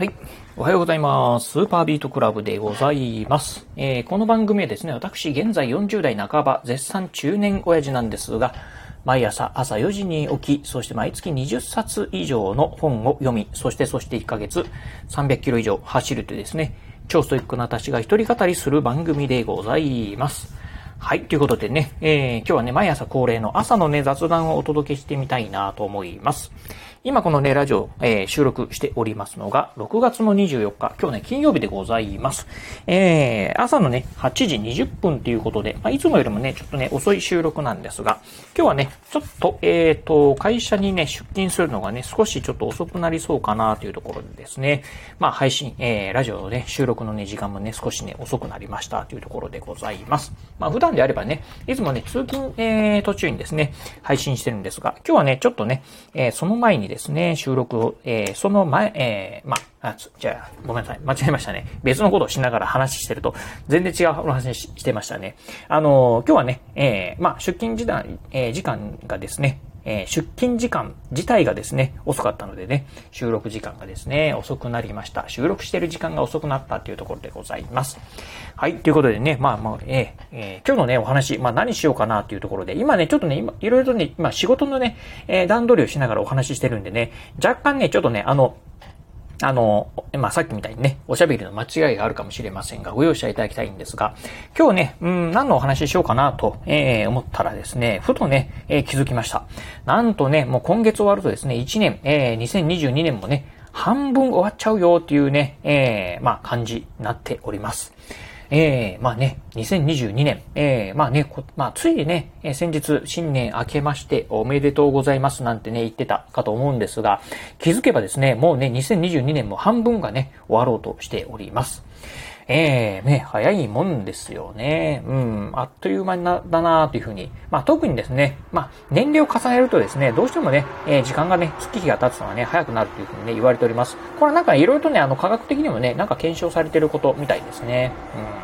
はい。おはようございます。スーパービートクラブでございます。えー、この番組はですね、私、現在40代半ば、絶賛中年親父なんですが、毎朝朝4時に起き、そして毎月20冊以上の本を読み、そしてそして1ヶ月300キロ以上走るというですね、超ストイックな私が一人語りする番組でございます。はい。ということでね、えー、今日はね、毎朝恒例の朝のね、雑談をお届けしてみたいなと思います。今このね、ラジオ、えー、収録しておりますのが、6月の24日、今日ね、金曜日でございます。えー、朝のね、8時20分ということで、まあ、いつもよりもね、ちょっとね、遅い収録なんですが、今日はね、ちょっと、え、ー、と、会社にね、出勤するのがね、少しちょっと遅くなりそうかなというところでですね、まあ、配信、えー、ラジオのね、収録のね、時間もね、少しね、遅くなりましたというところでございます。まあ、普段であればね、いつもね、通勤、えー、途中にですね、配信してるんですが、今日はね、ちょっとね、えー、その前にですね、収録を、えー、その前、えー、まあ、じゃあ、ごめんなさい。間違えましたね。別のことをしながら話してると、全然違う話してましたね。あのー、今日はね、えー、まあ、出勤時間、えー、時間がですね、えー、出勤時間自体がですね、遅かったのでね、収録時間がですね、遅くなりました。収録してる時間が遅くなったというところでございます。はい、ということでね、まあまあ、えー、えー、今日のね、お話、まあ何しようかなというところで、今ね、ちょっとね、今、いろいろとね、今仕事のね、え、段取りをしながらお話ししてるんでね、若干ね、ちょっとね、あの、あの、まあ、さっきみたいにね、おしゃべりの間違いがあるかもしれませんが、ご容赦いただきたいんですが、今日ね、うん、何のお話ししようかなと、えー、思ったらですね、ふとね、えー、気づきました。なんとね、もう今月終わるとですね、1年、えー、2022年もね、半分終わっちゃうよっていうね、えー、まあ、感じになっております。えー、まあね、2022年、えー、まあね、まあ、ついね、え先日、新年明けましておめでとうございますなんてね、言ってたかと思うんですが、気づけばですね、もうね、2022年も半分がね、終わろうとしております。ええー、ね、早いもんですよね。うん、あっという間にな、だなというふうに。まあ特にですね、まあ年齢を重ねるとですね、どうしてもね、えー、時間がね、月日が経つのはね、早くなるというふうにね、言われております。これはなんかいろいろとね、あの科学的にもね、なんか検証されてることみたいですね。うん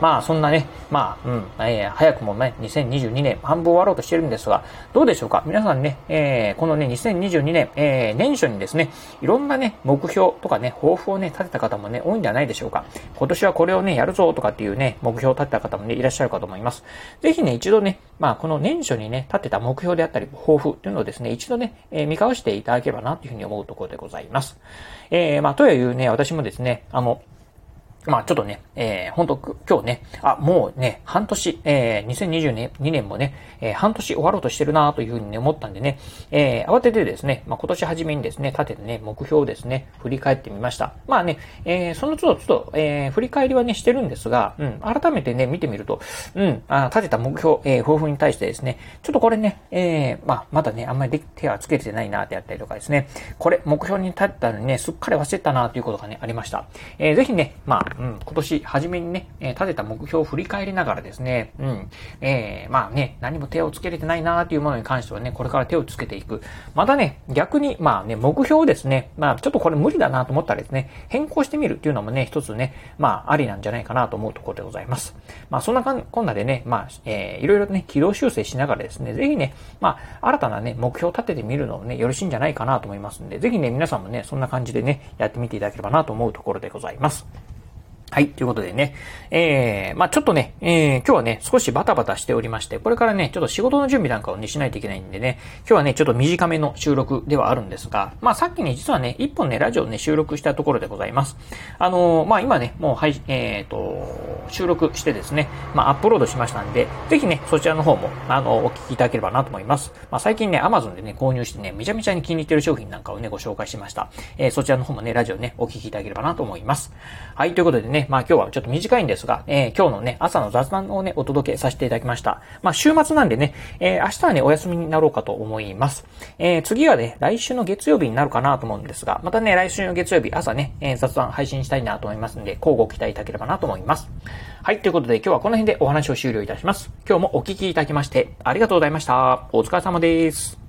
まあそんなね、まあ、うん、えー、早くもね、2022年半分終わろうとしてるんですが、どうでしょうか？皆さんね、えー、このね、2022年、えー、年初にですね、いろんなね、目標とかね、抱負をね、立てた方もね、多いんじゃないでしょうか？今年はこれをね、やるぞとかっていうね、目標を立てた方もね、いらっしゃるかと思います。ぜひね、一度ね、まあ、この年初にね、立てた目標であったり、抱負というのをですね、一度ね、えー、見交わしていただければなというふうに思うところでございます。えー、まあ、というね、私もですね、あの、まあちょっとね、えー、本当今日ね、あ、もうね、半年、えー、2022年もね、えー、半年終わろうとしてるなというふうに、ね、思ったんでね、えー、慌ててですね、まあ今年初めにですね、立ててね、目標をですね、振り返ってみました。まあね、えー、その都度、ちょっと、えー、振り返りはね、してるんですが、うん、改めてね、見てみると、うん、あ立てた目標、えー、抱負に対してですね、ちょっとこれね、えー、まあまだね、あんまり手はつけてないなってやったりとかですね、これ、目標に立ったのにね、すっかり忘れたなということがね、ありました。えー、ぜひね、まあ、うん、今年初めにね、えー、立てた目標を振り返りながらですね、うん、えー、まあね、何も手をつけれてないなーっていうものに関してはね、これから手をつけていく。またね、逆に、まあね、目標をですね、まあちょっとこれ無理だなと思ったらですね、変更してみるっていうのもね、一つね、まあありなんじゃないかなと思うところでございます。まあそんなこんなでね、まあ、えー、いろいろね、軌道修正しながらですね、ぜひね、まあ新たなね、目標を立ててみるのもね、よろしいんじゃないかなと思いますんで、ぜひね、皆さんもね、そんな感じでね、やってみていただければなと思うところでございます。はい。ということでね、えー、まあちょっとね、えー、今日はね、少しバタバタしておりまして、これからね、ちょっと仕事の準備なんかをね、しないといけないんでね、今日はね、ちょっと短めの収録ではあるんですが、まあさっきね、実はね、一本ね、ラジオね、収録したところでございます。あのー、まあ今ね、もう、はい、えっ、ー、と、収録してですね、まあアップロードしましたんで、ぜひね、そちらの方も、あの、お聞きいただければなと思います。まあ最近ね、Amazon でね、購入してね、めちゃめちゃに気に入ってる商品なんかをね、ご紹介しました。えー、そちらの方もね、ラジオね、お聞きいただければなと思います。はい、ということでね、まあ今日はちょっと短短いんですが、えー、今日のね、朝の雑談をね、お届けさせていただきました。まあ、週末なんでね、えー、明日はね、お休みになろうかと思います。えー、次はね、来週の月曜日になるかなと思うんですが、またね、来週の月曜日朝ね、えー、雑談配信したいなと思いますんで、交互期待いただければなと思います。はい、ということで今日はこの辺でお話を終了いたします。今日もお聞きいただきまして、ありがとうございました。お疲れ様です。